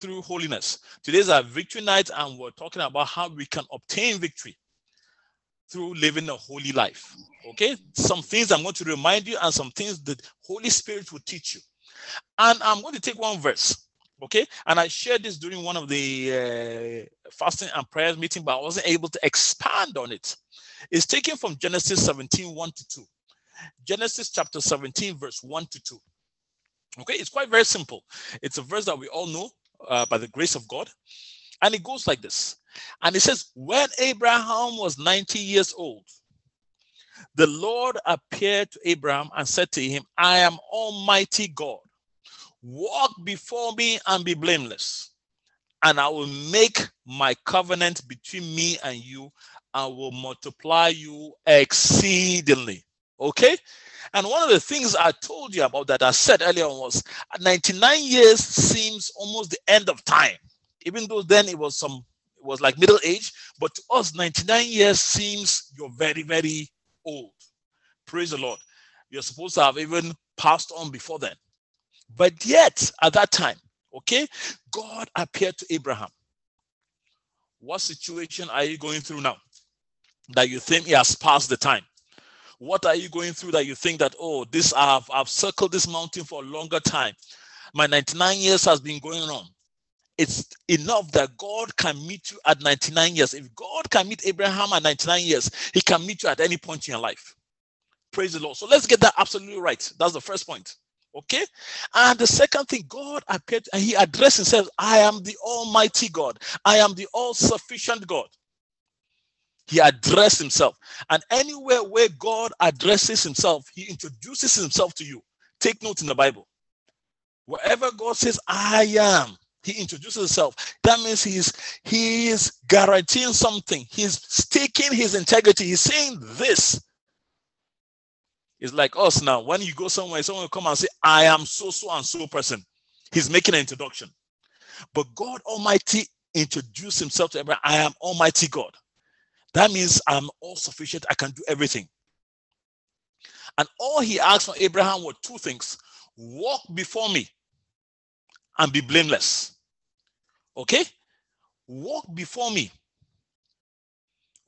through holiness. Today's our victory night, and we're talking about how we can obtain victory through living a holy life. Okay, some things I'm going to remind you, and some things the Holy Spirit will teach you. And I'm going to take one verse. Okay, and I shared this during one of the uh, fasting and prayers meeting, but I wasn't able to expand on it. It's taken from Genesis 17 1 to 2. Genesis chapter 17, verse 1 to 2. Okay, it's quite very simple. It's a verse that we all know uh, by the grace of God. And it goes like this. And it says, When Abraham was 90 years old, the Lord appeared to Abraham and said to him, I am Almighty God. Walk before me and be blameless. And I will make my covenant between me and you. I will multiply you exceedingly. Okay? And one of the things I told you about that I said earlier was 99 years seems almost the end of time. Even though then it was some it was like middle age, but to us 99 years seems you're very very old. Praise the Lord. You're supposed to have even passed on before then. But yet at that time, okay, God appeared to Abraham. What situation are you going through now that you think he has passed the time? What are you going through that you think that, oh, this I've, I've circled this mountain for a longer time. My 99 years has been going on. It's enough that God can meet you at 99 years. If God can meet Abraham at 99 years, he can meet you at any point in your life. Praise the Lord. So let's get that absolutely right. That's the first point. Okay. And the second thing, God appeared and he addressed himself I am the Almighty God, I am the all sufficient God. He addressed himself. And anywhere where God addresses himself, he introduces himself to you. Take note in the Bible. Wherever God says, I am, he introduces himself. That means he's he is guaranteeing something. He's staking his integrity. He's saying this. It's like us now. When you go somewhere, someone will come and say, I am so, so, and so person. He's making an introduction. But God Almighty introduced himself to everyone. I am Almighty God. That means I'm all sufficient. I can do everything. And all he asked from Abraham were two things walk before me and be blameless. Okay? Walk before me.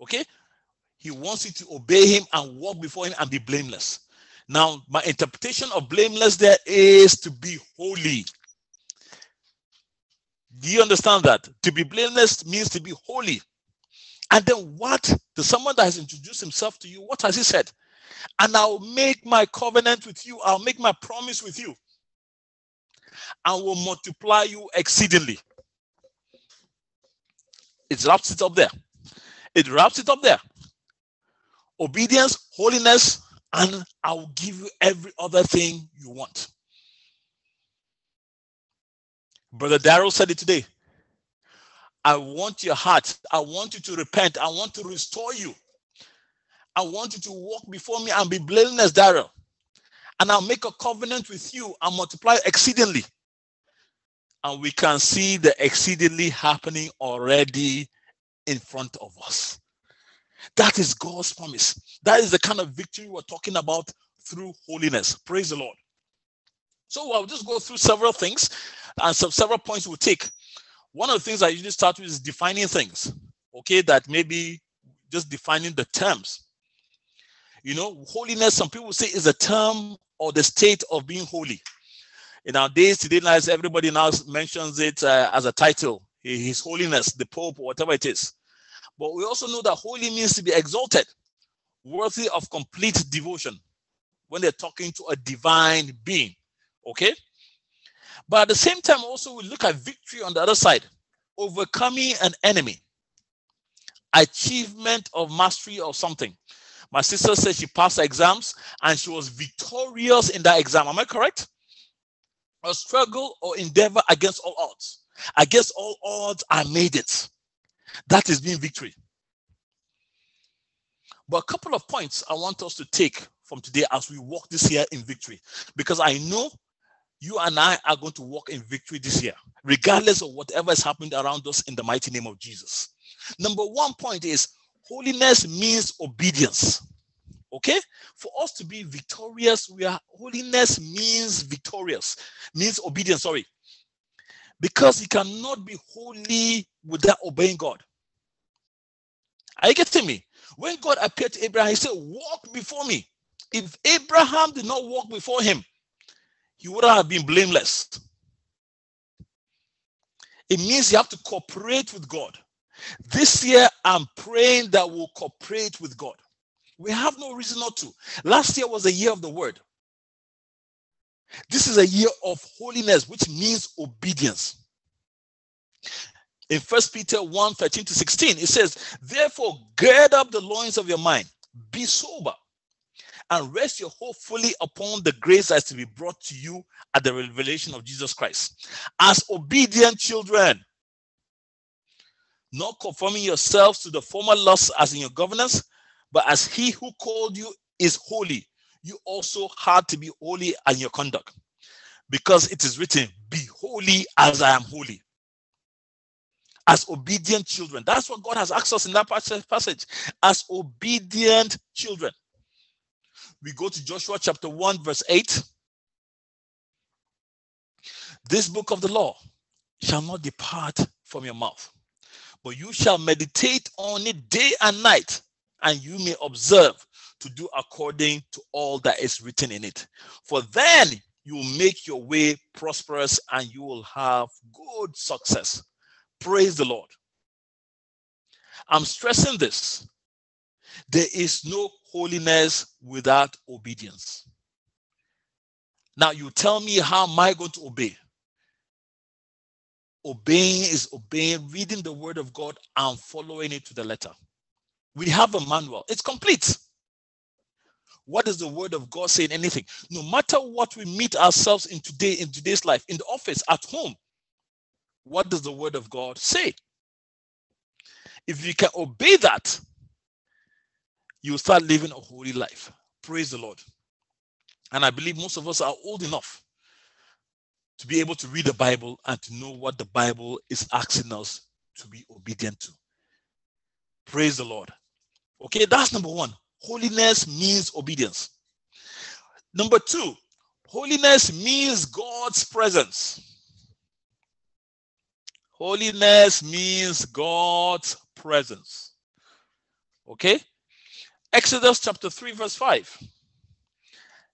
Okay? He wants you to obey him and walk before him and be blameless. Now, my interpretation of blameless there is to be holy. Do you understand that? To be blameless means to be holy. And then what? The someone that has introduced himself to you, what has he said? And I'll make my covenant with you, I'll make my promise with you, and will multiply you exceedingly. It wraps it up there. It wraps it up there. Obedience, holiness, and I'll give you every other thing you want. Brother Darrell said it today. I want your heart. I want you to repent. I want to restore you. I want you to walk before me and be blameless, Darrell. And I'll make a covenant with you and multiply exceedingly. And we can see the exceedingly happening already in front of us. That is God's promise. That is the kind of victory we're talking about through holiness. Praise the Lord. So I'll just go through several things and some several points we'll take one of the things I usually start with is defining things. Okay, that maybe just defining the terms. You know, holiness, some people say is a term or the state of being holy. In our days today, now everybody now mentions it uh, as a title, His Holiness, the Pope, whatever it is. But we also know that holy means to be exalted, worthy of complete devotion when they're talking to a divine being. Okay? But at the same time, also we look at victory on the other side, overcoming an enemy, achievement of mastery of something. My sister said she passed exams and she was victorious in that exam. Am I correct? A struggle or endeavor against all odds. Against all odds, I made it. That is being victory. But a couple of points I want us to take from today as we walk this year in victory, because I know you and I are going to walk in victory this year, regardless of whatever is happening around us in the mighty name of Jesus. Number one point is holiness means obedience. Okay? For us to be victorious, we are holiness means victorious, means obedience, sorry. Because you cannot be holy without obeying God. Are you getting me? When God appeared to Abraham, he said, Walk before me. If Abraham did not walk before him, he would have been blameless. It means you have to cooperate with God. This year, I'm praying that we'll cooperate with God. We have no reason not to. Last year was a year of the word. This is a year of holiness, which means obedience. In First Peter 1 13 to 16, it says, Therefore, gird up the loins of your mind, be sober, and rest your hope fully upon the grace that is to be brought to you at the revelation of Jesus Christ. As obedient children, not conforming yourselves to the former lusts as in your governance, but as he who called you is holy, you also had to be holy in your conduct. Because it is written, Be holy as I am holy. As obedient children. That's what God has asked us in that passage. As obedient children. We go to Joshua chapter 1, verse 8. This book of the law shall not depart from your mouth, but you shall meditate on it day and night, and you may observe to do according to all that is written in it. For then you will make your way prosperous and you will have good success. Praise the Lord. I'm stressing this. There is no holiness without obedience. Now, you tell me, how am I going to obey? Obeying is obeying, reading the word of God and following it to the letter. We have a manual, it's complete. What does the word of God say in anything? No matter what we meet ourselves in today, in today's life, in the office, at home, what does the word of God say? If you can obey that, you start living a holy life. Praise the Lord. And I believe most of us are old enough to be able to read the Bible and to know what the Bible is asking us to be obedient to. Praise the Lord. Okay, that's number one. Holiness means obedience. Number two, holiness means God's presence. Holiness means God's presence. Okay? Exodus chapter 3, verse 5.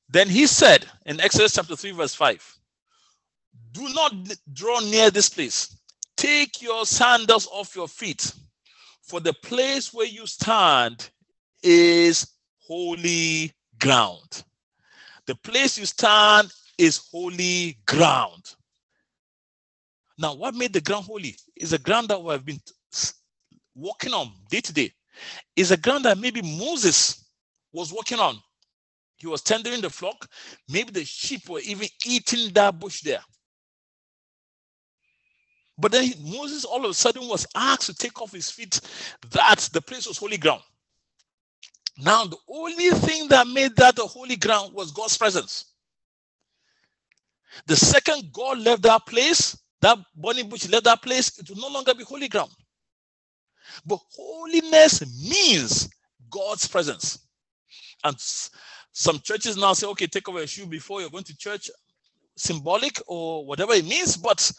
Then he said in Exodus chapter 3, verse 5, Do not draw near this place. Take your sandals off your feet, for the place where you stand is holy ground. The place you stand is holy ground. Now, what made the ground holy is a ground that we have been walking on day to day is a ground that maybe Moses was working on. He was tendering the flock. Maybe the sheep were even eating that bush there. But then Moses all of a sudden was asked to take off his feet that the place was holy ground. Now, the only thing that made that the holy ground was God's presence. The second God left that place, that burning bush left that place, it will no longer be holy ground. But holiness means God's presence. And some churches now say, okay, take off your shoe before you're going to church, symbolic or whatever it means. But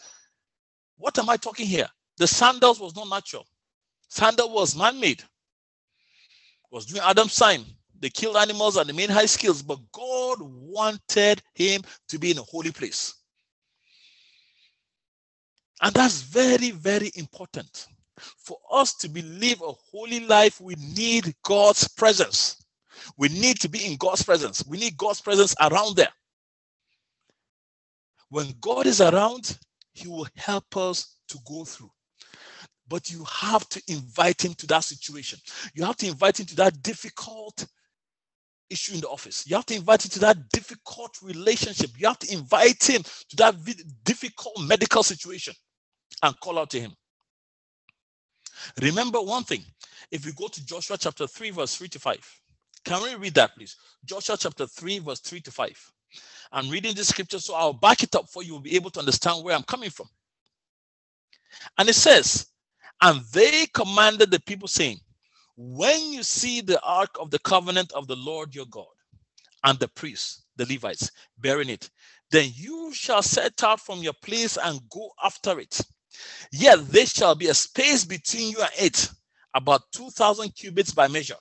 what am I talking here? The sandals was not natural. Sandal was man-made. Was doing Adam's sign. They killed animals and they made high skills, but God wanted him to be in a holy place. And that's very, very important. For us to live a holy life, we need God's presence. We need to be in God's presence. We need God's presence around there. When God is around, He will help us to go through. But you have to invite Him to that situation. You have to invite Him to that difficult issue in the office. You have to invite him to that difficult relationship. You have to invite him to that difficult medical situation and call out to him. Remember one thing. If we go to Joshua chapter 3, verse 3 to 5, can we read that, please? Joshua chapter 3, verse 3 to 5. I'm reading this scripture, so I'll back it up for you will be able to understand where I'm coming from. And it says, And they commanded the people, saying, When you see the ark of the covenant of the Lord your God, and the priests, the Levites, bearing it, then you shall set out from your place and go after it. Yet there shall be a space between you and it, about 2,000 cubits by measure.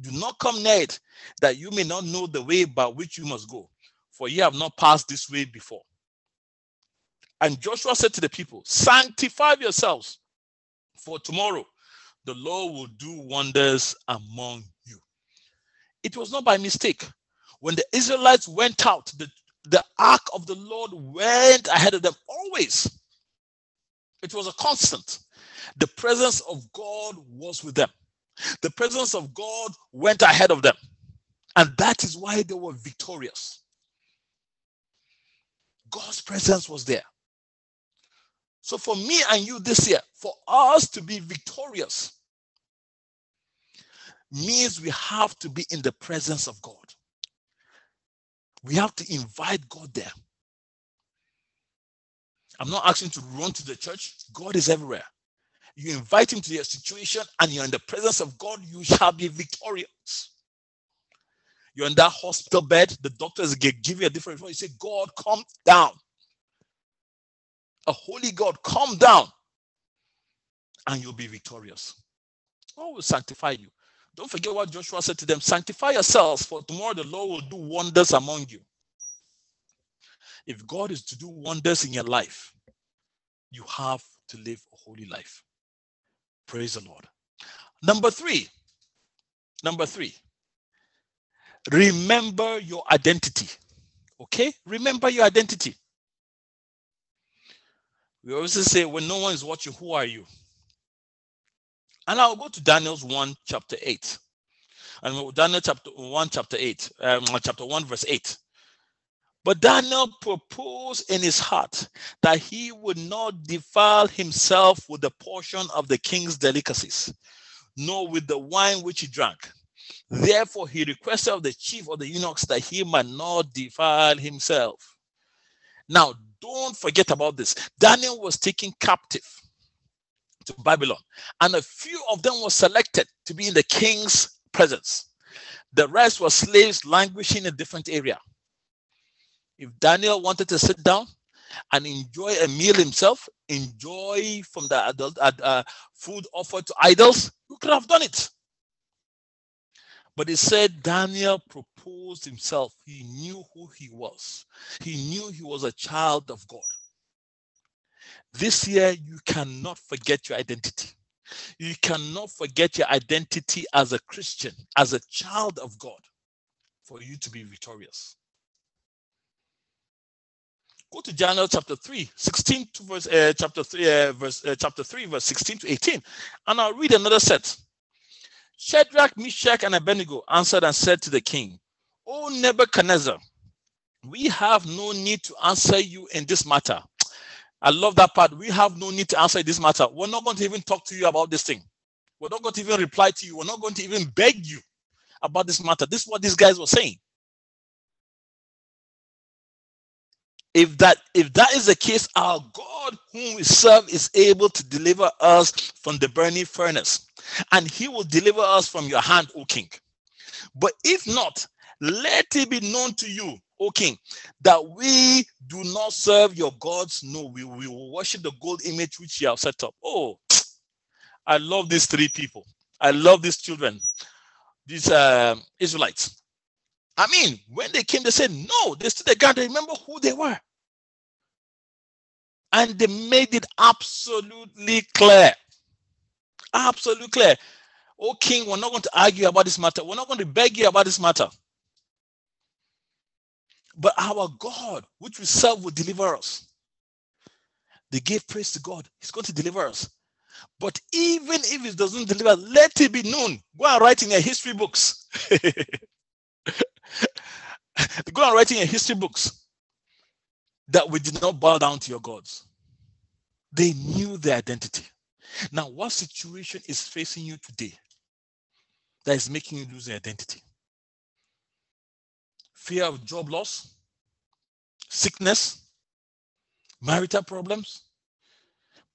Do not come near it, that you may not know the way by which you must go, for ye have not passed this way before. And Joshua said to the people, Sanctify yourselves, for tomorrow the Lord will do wonders among you. It was not by mistake. When the Israelites went out, the, the ark of the Lord went ahead of them always. It was a constant. The presence of God was with them. The presence of God went ahead of them. And that is why they were victorious. God's presence was there. So, for me and you this year, for us to be victorious, means we have to be in the presence of God. We have to invite God there. I'm not asking to run to the church. God is everywhere. You invite him to your situation and you're in the presence of God, you shall be victorious. You're in that hospital bed, the doctors give you a different response. You say, God, come down. A holy God, come down. And you'll be victorious. God will sanctify you. Don't forget what Joshua said to them sanctify yourselves, for tomorrow the Lord will do wonders among you. If God is to do wonders in your life, you have to live a holy life. Praise the Lord. Number three, number three, remember your identity. Okay? Remember your identity. We always say, when no one is watching, who are you? And I'll go to Daniel's 1, chapter 8. And Daniel chapter 1, chapter 8, um, chapter 1, verse 8. But Daniel proposed in his heart that he would not defile himself with the portion of the king's delicacies, nor with the wine which he drank. Therefore, he requested of the chief of the eunuchs that he might not defile himself. Now, don't forget about this. Daniel was taken captive to Babylon, and a few of them were selected to be in the king's presence. The rest were slaves languishing in a different area. If Daniel wanted to sit down and enjoy a meal himself, enjoy from the adult, uh, uh, food offered to idols, you could have done it. But he said Daniel proposed himself. He knew who he was. He knew he was a child of God. This year, you cannot forget your identity. You cannot forget your identity as a Christian, as a child of God, for you to be victorious. Go to Daniel chapter 3, 16 to verse uh, chapter 3, uh, verse uh, chapter 3, verse 16 to 18. And I'll read another set. Shadrach, Meshach, and Abednego answered and said to the king, O Nebuchadnezzar, we have no need to answer you in this matter. I love that part. We have no need to answer this matter. We're not going to even talk to you about this thing. We're not going to even reply to you. We're not going to even beg you about this matter. This is what these guys were saying. If that if that is the case, our God whom we serve is able to deliver us from the burning furnace, and he will deliver us from your hand, O king. But if not, let it be known to you O king, that we do not serve your gods. No, we, we will worship the gold image which you have set up. Oh, I love these three people. I love these children, these uh, Israelites. I mean, when they came, they said, No, they stood there, they remember who they were. And they made it absolutely clear. Absolutely clear. Oh, king, we're not going to argue about this matter. We're not going to beg you about this matter. But our God, which we serve, will deliver us. They gave praise to God. He's going to deliver us. But even if it doesn't deliver, let it be known. Go and write in your history books. Go and write in your history books that we did not bow down to your gods. They knew their identity. Now, what situation is facing you today that is making you lose your identity? fear of job loss, sickness, marital problems.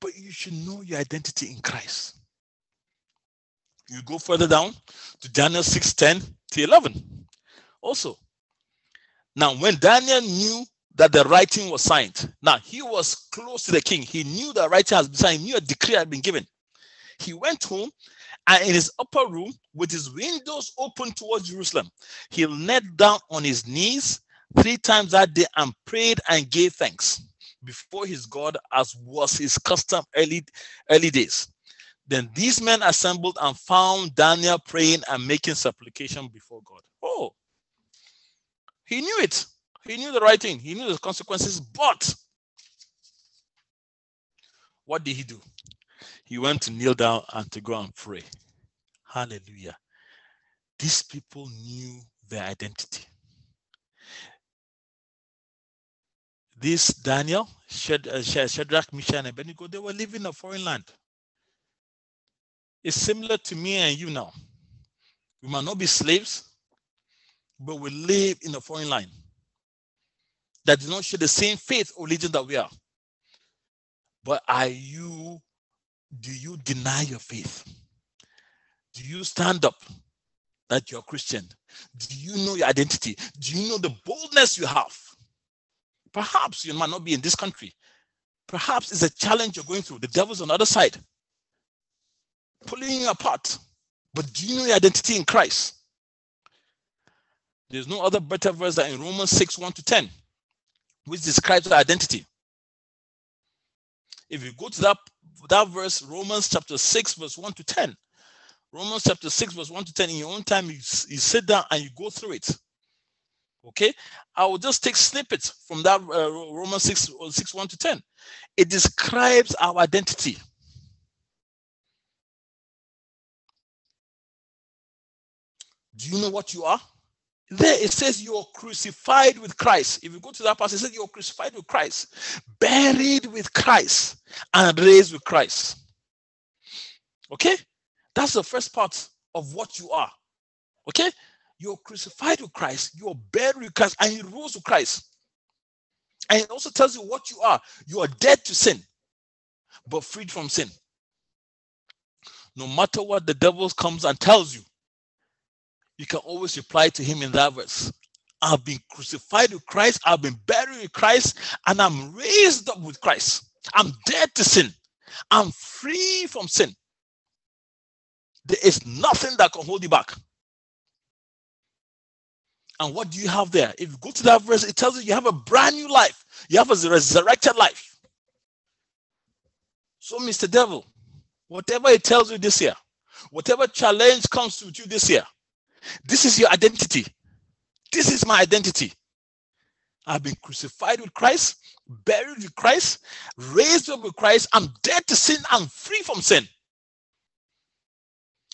But you should know your identity in Christ. You go further down to Daniel 6 10 to 11. Also, now when Daniel knew that the writing was signed. Now, he was close to the king. He knew the writing has been signed, he knew a decree had been given. He went home and in his upper room, with his windows open towards Jerusalem, he knelt down on his knees three times that day and prayed and gave thanks before his God, as was his custom early, early days. Then these men assembled and found Daniel praying and making supplication before God. He knew it. He knew the right thing. He knew the consequences. But what did he do? He went to kneel down and to go and pray. Hallelujah. These people knew their identity. This Daniel, uh, Shadrach, Meshach, and Abednego, they were living in a foreign land. It's similar to me and you now. We might not be slaves, but we live in a foreign land that does not share the same faith or religion that we are. But are you, do you deny your faith? Do you stand up that you're Christian? Do you know your identity? Do you know the boldness you have? Perhaps you might not be in this country. Perhaps it's a challenge you're going through. The devil's on the other side, pulling you apart. But do you know your identity in Christ? There's no other better verse than in Romans 6 1 to 10, which describes our identity. If you go to that, that verse, Romans chapter 6, verse 1 to 10, Romans chapter 6, verse 1 to 10, in your own time, you, you sit down and you go through it. Okay, I will just take snippets from that uh, Romans 6, 6 1 to 10. It describes our identity. Do you know what you are? There it says you're crucified with Christ. If you go to that passage, it says you're crucified with Christ, buried with Christ, and raised with Christ. Okay? That's the first part of what you are. Okay? You're crucified with Christ, you're buried with Christ, and you rose with Christ. And it also tells you what you are. You are dead to sin, but freed from sin. No matter what the devil comes and tells you, you can always reply to him in that verse. I've been crucified with Christ, I've been buried with Christ, and I'm raised up with Christ. I'm dead to sin. I'm free from sin. There is nothing that can hold you back. And what do you have there? If you go to that verse, it tells you you have a brand new life, you have a resurrected life. So, Mr. Devil, whatever it tells you this year, whatever challenge comes to you this year, this is your identity. This is my identity. I've been crucified with Christ, buried with Christ, raised up with Christ. I'm dead to sin. I'm free from sin.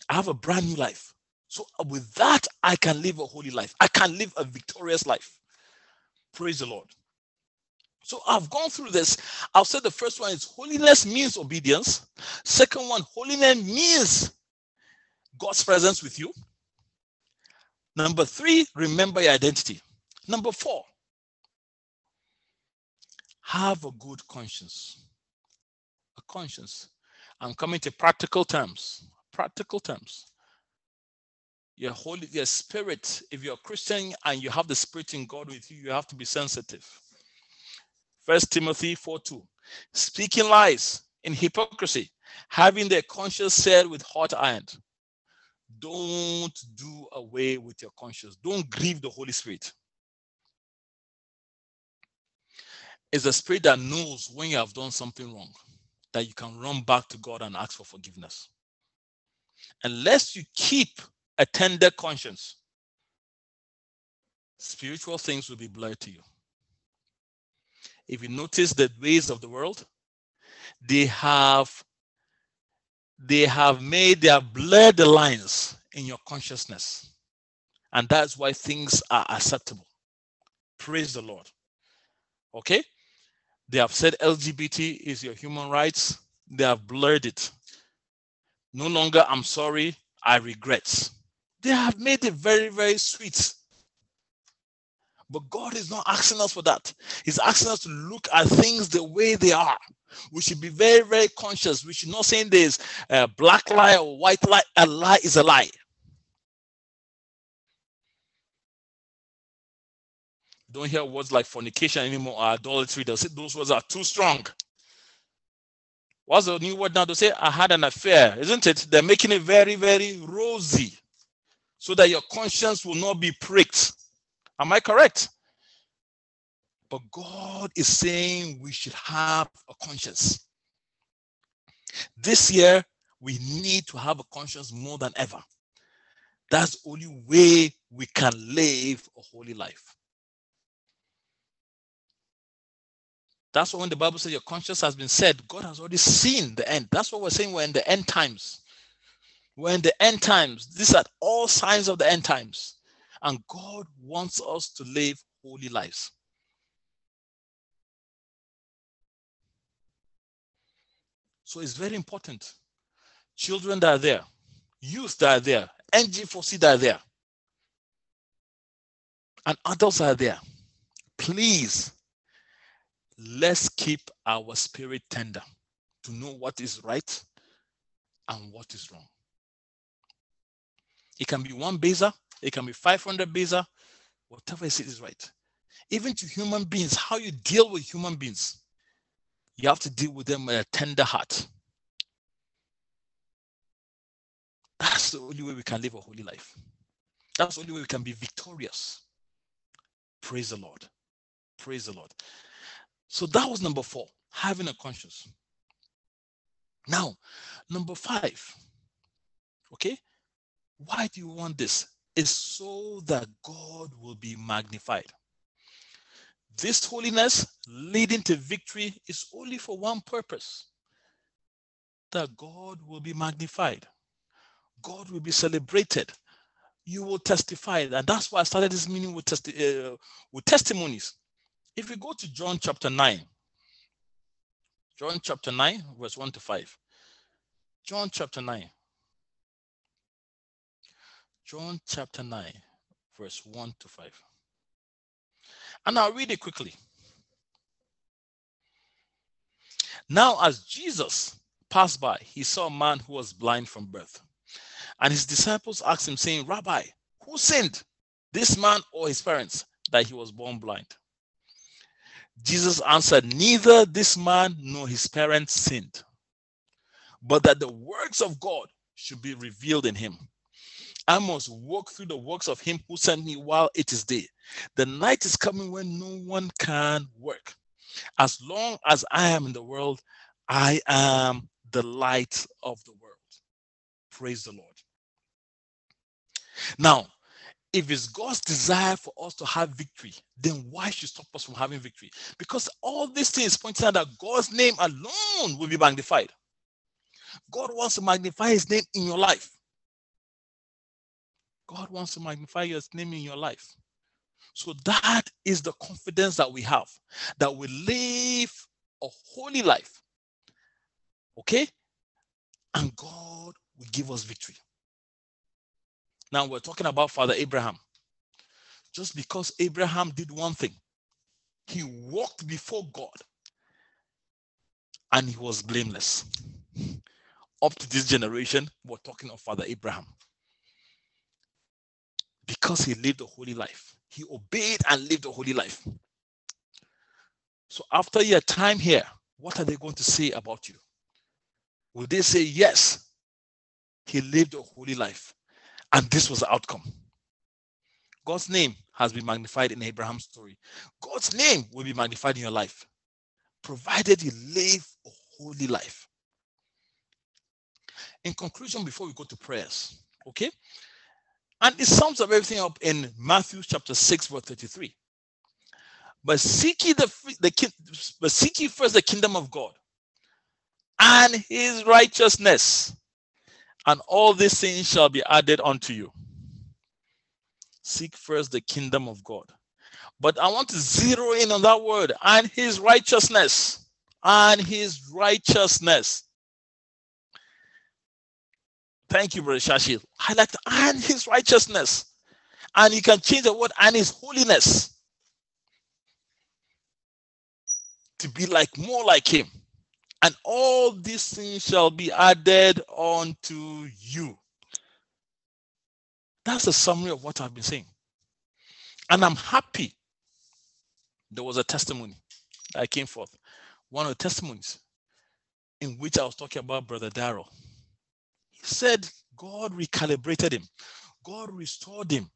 I have a brand new life. So, with that, I can live a holy life. I can live a victorious life. Praise the Lord. So, I've gone through this. I'll say the first one is holiness means obedience. Second one, holiness means God's presence with you. Number three, remember your identity. Number four, have a good conscience. A conscience. I'm coming to practical terms. Practical terms. Your holy, your spirit. If you're a Christian and you have the spirit in God with you, you have to be sensitive. First Timothy 4 2. Speaking lies in hypocrisy, having their conscience seared with hot iron don't do away with your conscience. Don't grieve the Holy Spirit. It's a spirit that knows when you have done something wrong, that you can run back to God and ask for forgiveness. Unless you keep a tender conscience, spiritual things will be blurred to you. If you notice the ways of the world, they have they have made their blurred lines in your consciousness. And that's why things are acceptable. Praise the Lord. Okay? They have said LGBT is your human rights. They have blurred it. No longer, I'm sorry, I regret. They have made it very, very sweet. But God is not asking us for that. He's asking us to look at things the way they are. We should be very, very conscious. We should not say this a black lie or white lie. A lie is a lie. Don't hear words like fornication anymore or idolatry. They'll say those words are too strong. What's the new word now to say? I had an affair, isn't it? They're making it very, very rosy so that your conscience will not be pricked. Am I correct? But God is saying we should have a conscience. This year, we need to have a conscience more than ever. That's the only way we can live a holy life. That's why when the Bible says your conscience has been said, God has already seen the end. That's what we're saying. We're in the end times. We're in the end times. These are all signs of the end times. And God wants us to live holy lives. So it's very important. Children that are there, youth that are there, NG4C that are there, and adults are there. Please, let's keep our spirit tender to know what is right and what is wrong. It can be one beza, it can be 500 beza, whatever is it is right. Even to human beings, how you deal with human beings, you have to deal with them with a tender heart. That's the only way we can live a holy life. That's the only way we can be victorious. Praise the Lord. Praise the Lord. So that was number four, having a conscience. Now, number five, okay, why do you want this? Is so that God will be magnified. This holiness leading to victory is only for one purpose that God will be magnified, God will be celebrated. You will testify, and that's why I started this meeting with, testi- uh, with testimonies. If we go to John chapter 9, John chapter 9, verse 1 to 5. John chapter 9. John chapter 9, verse 1 to 5. And I'll read it quickly. Now, as Jesus passed by, he saw a man who was blind from birth. And his disciples asked him, saying, Rabbi, who sinned, this man or his parents, that he was born blind? Jesus answered, Neither this man nor his parents sinned, but that the works of God should be revealed in him. I must walk through the works of him who sent me while it is day. The night is coming when no one can work. As long as I am in the world, I am the light of the world. Praise the Lord. Now, if it's God's desire for us to have victory, then why should stop us from having victory? Because all these things point out that God's name alone will be magnified. God wants to magnify his name in your life. God wants to magnify his name in your life. So that is the confidence that we have that we live a holy life. Okay? And God will give us victory. Now we're talking about Father Abraham. Just because Abraham did one thing, he walked before God and he was blameless. Up to this generation, we're talking of Father Abraham. Because he lived a holy life, he obeyed and lived a holy life. So after your time here, what are they going to say about you? Will they say, yes, he lived a holy life? And this was the outcome. God's name has been magnified in Abraham's story. God's name will be magnified in your life, provided you live a holy life. In conclusion, before we go to prayers, okay? And it sums up everything up in Matthew chapter 6, verse 33. But seek ye the, the but seek ye first the kingdom of God and his righteousness, and all these things shall be added unto you. Seek first the kingdom of God. But I want to zero in on that word and his righteousness. And his righteousness. Thank you, Brother Shashi. Highlight and his righteousness. And you can change the word and his holiness to be like more like him and all these things shall be added unto you. That's the summary of what I've been saying. And I'm happy there was a testimony that came forth. One of the testimonies in which I was talking about Brother Darrell. Said God recalibrated him, God restored him.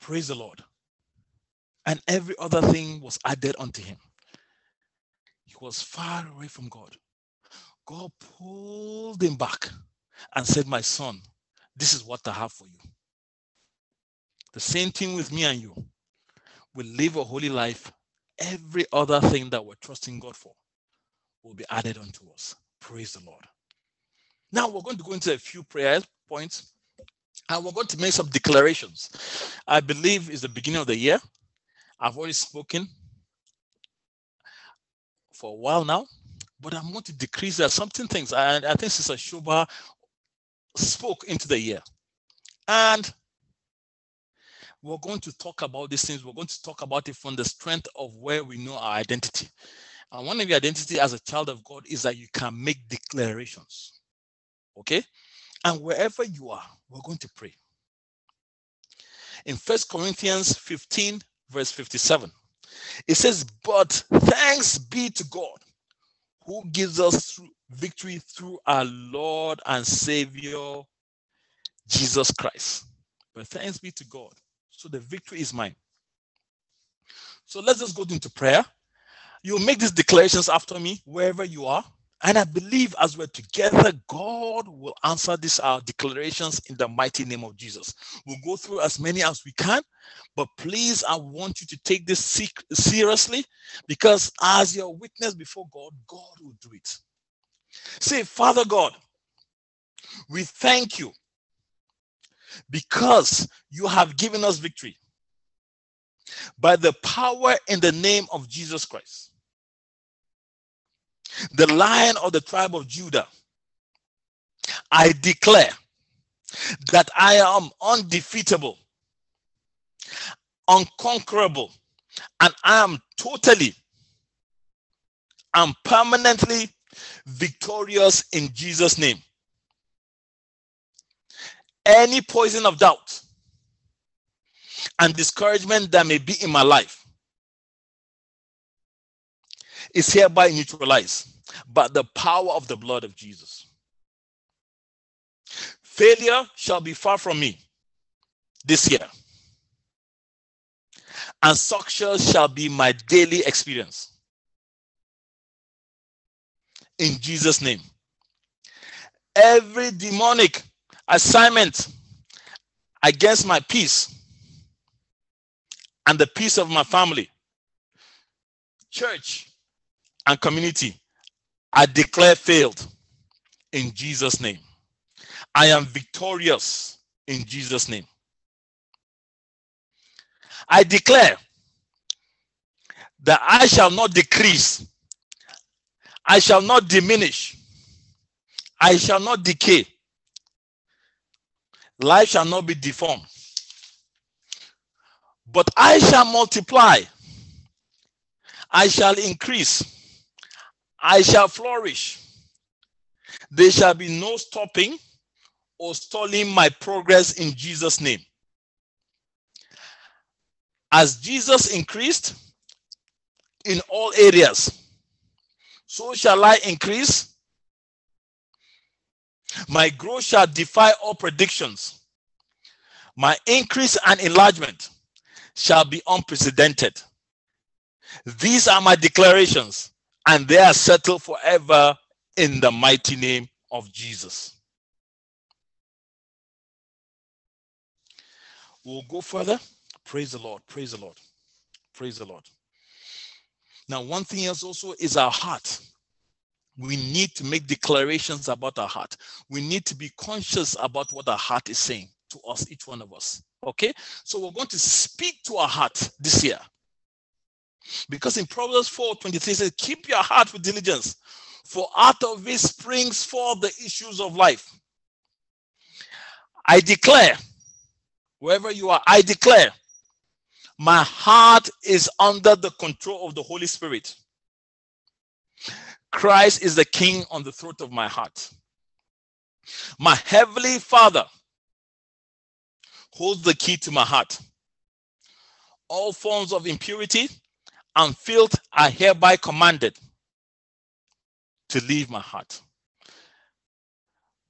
Praise the Lord. And every other thing was added unto him. He was far away from God. God pulled him back and said, My son, this is what I have for you. The same thing with me and you. We live a holy life. Every other thing that we're trusting God for will be added unto us. Praise the Lord. Now we're going to go into a few prayer points and we're going to make some declarations. I believe it's the beginning of the year. I've already spoken for a while now, but I'm going to decrease that something things. And I think Sister Shuba spoke into the year. And we're going to talk about these things. We're going to talk about it from the strength of where we know our identity. And one of your identity as a child of God is that you can make declarations. Okay? And wherever you are, we're going to pray. In First Corinthians 15, verse 57, it says, But thanks be to God who gives us victory through our Lord and Savior, Jesus Christ. But thanks be to God. So the victory is mine. So let's just go into prayer. You make these declarations after me wherever you are. And I believe as we're together, God will answer these our declarations in the mighty name of Jesus. We'll go through as many as we can, but please, I want you to take this seriously because as your witness before God, God will do it. Say, Father God, we thank you because you have given us victory by the power in the name of Jesus Christ the lion of the tribe of Judah, I declare that I am undefeatable, unconquerable, and I am totally and permanently victorious in Jesus' name. Any poison of doubt and discouragement that may be in my life is hereby neutralized by the power of the blood of Jesus. Failure shall be far from me this year, and success shall be my daily experience. In Jesus' name. Every demonic assignment against my peace and the peace of my family, church, and community, I declare failed in Jesus' name. I am victorious in Jesus' name. I declare that I shall not decrease, I shall not diminish, I shall not decay, life shall not be deformed, but I shall multiply, I shall increase I shall flourish. There shall be no stopping or stalling my progress in Jesus' name. As Jesus increased in all areas, so shall I increase. My growth shall defy all predictions. My increase and enlargement shall be unprecedented. These are my declarations and they are settled forever in the mighty name of Jesus. We'll go further. Praise the Lord. Praise the Lord. Praise the Lord. Now, one thing else also is our heart. We need to make declarations about our heart. We need to be conscious about what our heart is saying to us, each one of us. Okay? So, we're going to speak to our heart this year. Because in Proverbs 4 23 says, Keep your heart with diligence, for out of it springs forth the issues of life. I declare, wherever you are, I declare, my heart is under the control of the Holy Spirit. Christ is the king on the throat of my heart. My heavenly Father holds the key to my heart. All forms of impurity and filth are hereby commanded to leave my heart.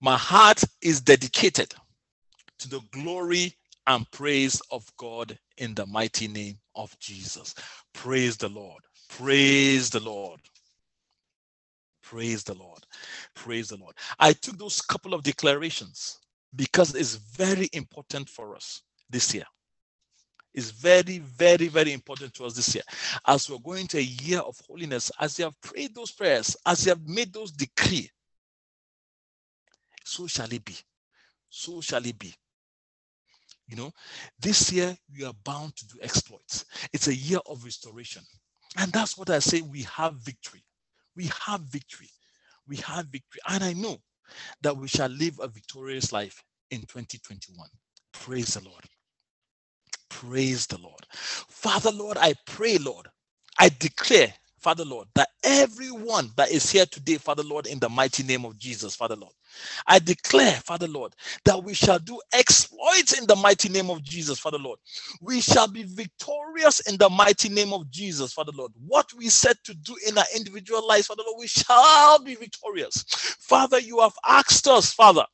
My heart is dedicated to the glory and praise of God in the mighty name of Jesus. Praise the Lord. Praise the Lord. Praise the Lord. Praise the Lord. I took those couple of declarations because it's very important for us this year. It's very, very, very important to us this year. As we're going to a year of holiness, as you have prayed those prayers, as you have made those decree, so shall it be. So shall it be. You know, this year we are bound to do exploits. It's a year of restoration. And that's what I say we have victory. We have victory. We have victory. And I know that we shall live a victorious life in 2021. Praise the Lord. Praise the Lord. Father, Lord, I pray, Lord, I declare Father Lord, that everyone that is here today, Father Lord, in the mighty name of Jesus, Father Lord, I declare, Father Lord, that we shall do exploits in the mighty name of Jesus, Father Lord. We shall be victorious in the mighty name of Jesus, Father Lord. What we said to do in our individual lives, Father Lord, we shall be victorious. Father, you have asked us, Father,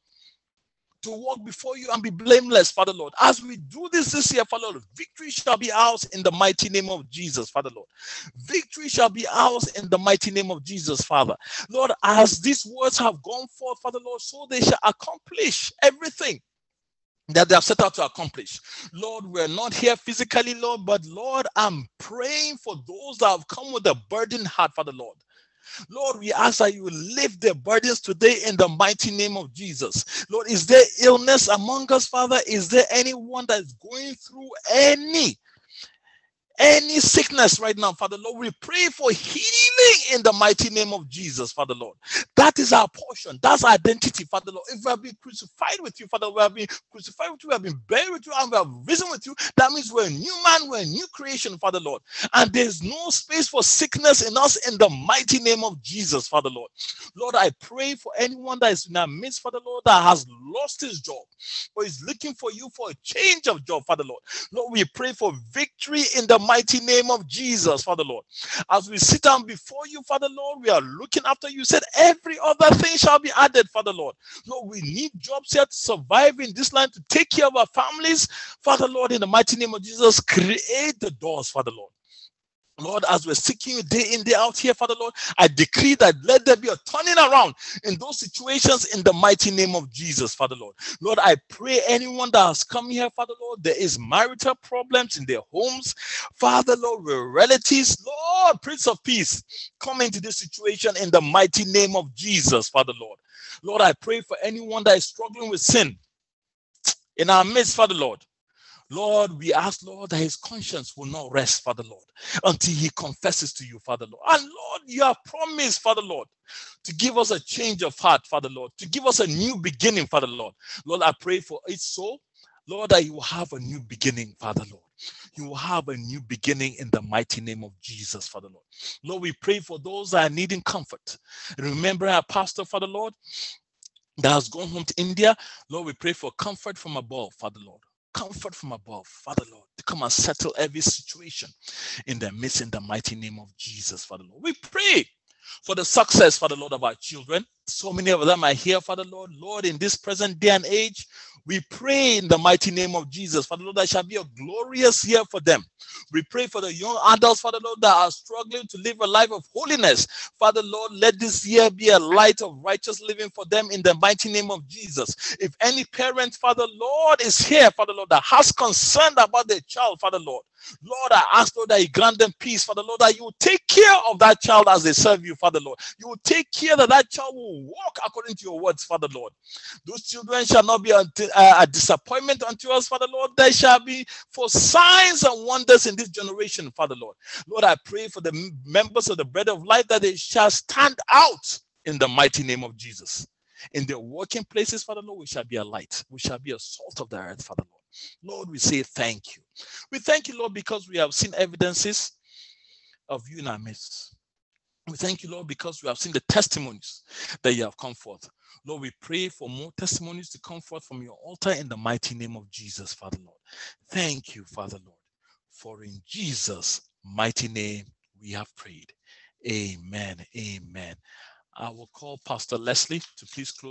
to walk before you and be blameless, Father Lord. As we do this this year, Father Lord, victory shall be ours in the mighty name of Jesus, Father Lord. Victory shall be ours in the mighty name of Jesus, Father. Lord, as these words have gone forth, Father Lord, so they shall accomplish everything that they have set out to accomplish. Lord, we're not here physically, Lord, but Lord, I'm praying for those that have come with a burdened heart, Father Lord. Lord, we ask that you lift their burdens today in the mighty name of Jesus. Lord, is there illness among us, Father? Is there anyone that is going through any any sickness right now, Father Lord, we pray for healing in the mighty name of Jesus, Father Lord. That is our portion. That's our identity, Father Lord. If we have been crucified with you, Father, we have been crucified with you, we have been buried with you, and we have risen with you. That means we're a new man, we're a new creation, Father Lord. And there's no space for sickness in us in the mighty name of Jesus, Father Lord. Lord, I pray for anyone that is in our midst, Father Lord, that has lost his job or is looking for you for a change of job, Father Lord. Lord, we pray for victory in the mighty name of Jesus, Father Lord. As we sit down before you, Father Lord, we are looking after you. Said every other thing shall be added, Father Lord. Lord, we need jobs here to survive in this land, to take care of our families. Father Lord, in the mighty name of Jesus, create the doors, Father Lord. Lord, as we're seeking you day in, day out here, Father Lord, I decree that let there be a turning around in those situations in the mighty name of Jesus, Father Lord. Lord, I pray anyone that has come here, Father Lord, there is marital problems in their homes, Father Lord, with relatives, Lord, Prince of Peace, come into this situation in the mighty name of Jesus, Father Lord. Lord, I pray for anyone that is struggling with sin in our midst, Father Lord. Lord, we ask, Lord, that his conscience will not rest, Father Lord, until he confesses to you, Father Lord. And Lord, you have promised, Father Lord, to give us a change of heart, Father Lord, to give us a new beginning, Father Lord. Lord, I pray for it so, Lord, that you will have a new beginning, Father Lord. You will have a new beginning in the mighty name of Jesus, Father Lord. Lord, we pray for those that are needing comfort. Remember our pastor, Father Lord, that has gone home to India. Lord, we pray for comfort from above, Father Lord comfort from above, Father Lord, to come and settle every situation in the midst in the mighty name of Jesus, Father Lord. We pray for the success, Father Lord, of our children. So many of them are here, Father Lord. Lord, in this present day and age, we pray in the mighty name of Jesus, Father Lord, that shall be a glorious year for them. We pray for the young adults, Father Lord, that are struggling to live a life of holiness. Father Lord, let this year be a light of righteous living for them in the mighty name of Jesus. If any parent, Father Lord, is here, Father Lord, that has concern about their child, Father Lord, Lord, I ask, Lord, that you grant them peace, Father Lord, that you take care of that child as they serve you, Father Lord. You take care that that child will walk according to your words, Father Lord. Those children shall not be a, uh, a disappointment unto us, Father Lord. They shall be for signs and wonders in this generation, Father Lord. Lord, I pray for the members of the bread of life that they shall stand out in the mighty name of Jesus. In their working places, Father Lord, we shall be a light. We shall be a salt of the earth, Father Lord. Lord, we say thank you. We thank you, Lord, because we have seen evidences of you in our midst. We thank you, Lord, because we have seen the testimonies that you have come forth. Lord, we pray for more testimonies to come forth from your altar in the mighty name of Jesus, Father Lord. Thank you, Father Lord. For in Jesus' mighty name we have prayed. Amen. Amen. I will call Pastor Leslie to please close.